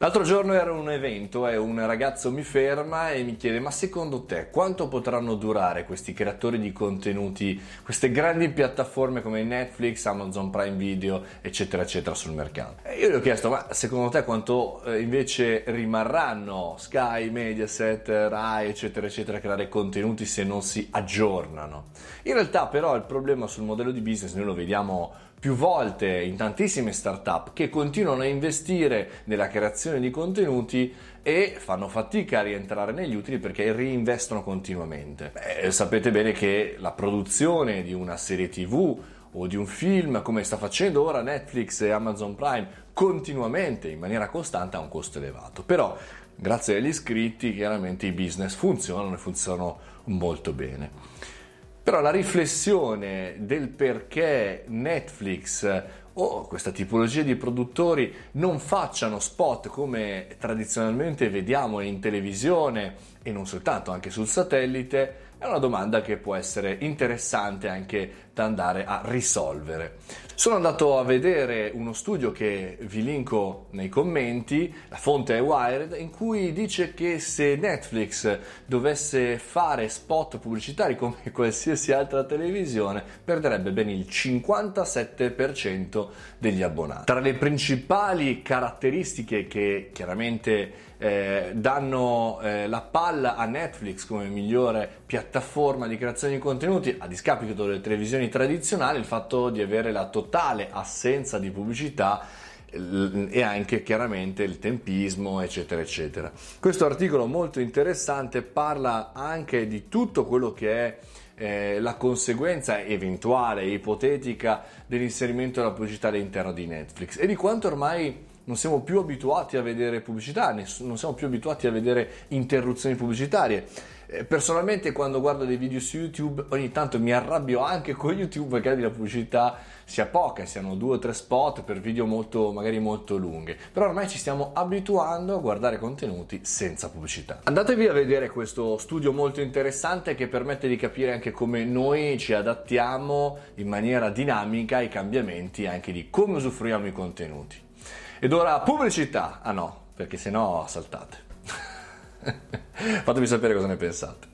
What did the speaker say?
L'altro giorno ero a un evento e un ragazzo mi ferma e mi chiede ma secondo te quanto potranno durare questi creatori di contenuti, queste grandi piattaforme come Netflix, Amazon Prime Video eccetera eccetera sul mercato? E io gli ho chiesto ma secondo te quanto eh, invece rimarranno Sky, Mediaset, Rai eccetera eccetera a creare contenuti se non si aggiornano? In realtà però il problema sul modello di business noi lo vediamo più volte in tantissime startup che continuano a investire nella creazione di contenuti e fanno fatica a rientrare negli utili perché reinvestono continuamente. Beh, sapete bene che la produzione di una serie tv o di un film come sta facendo ora Netflix e Amazon Prime continuamente in maniera costante ha un costo elevato però grazie agli iscritti chiaramente i business funzionano e funzionano molto bene però la riflessione del perché Netflix o questa tipologia di produttori non facciano spot come tradizionalmente vediamo in televisione e non soltanto anche sul satellite è una domanda che può essere interessante anche da andare a risolvere. Sono andato a vedere uno studio che vi linko nei commenti, la fonte è Wired, in cui dice che se Netflix dovesse fare spot pubblicitari come qualsiasi altra televisione, perderebbe ben il 57% degli abbonati. Tra le principali caratteristiche che chiaramente eh, danno eh, la palla a Netflix come migliore piattaforma di creazione di contenuti a discapito delle televisioni tradizionali il fatto di avere la totale assenza di pubblicità e anche chiaramente il tempismo eccetera eccetera. Questo articolo molto interessante parla anche di tutto quello che è eh, la conseguenza eventuale ipotetica dell'inserimento della pubblicità all'interno di Netflix e di quanto ormai non siamo più abituati a vedere pubblicità, non siamo più abituati a vedere interruzioni pubblicitarie. Eh, personalmente quando guardo dei video su YouTube ogni tanto mi arrabbio anche con YouTube perché la pubblicità sia poca, siano due o tre spot per video molto, magari molto lunghe. Però ormai ci stiamo abituando a guardare contenuti senza pubblicità. Andatevi a vedere questo studio molto interessante che permette di capire anche come noi ci adattiamo in maniera dinamica ai cambiamenti anche di come usufruiamo i contenuti. Ed ora pubblicità. Ah no, perché se no saltate. Fatemi sapere cosa ne pensate.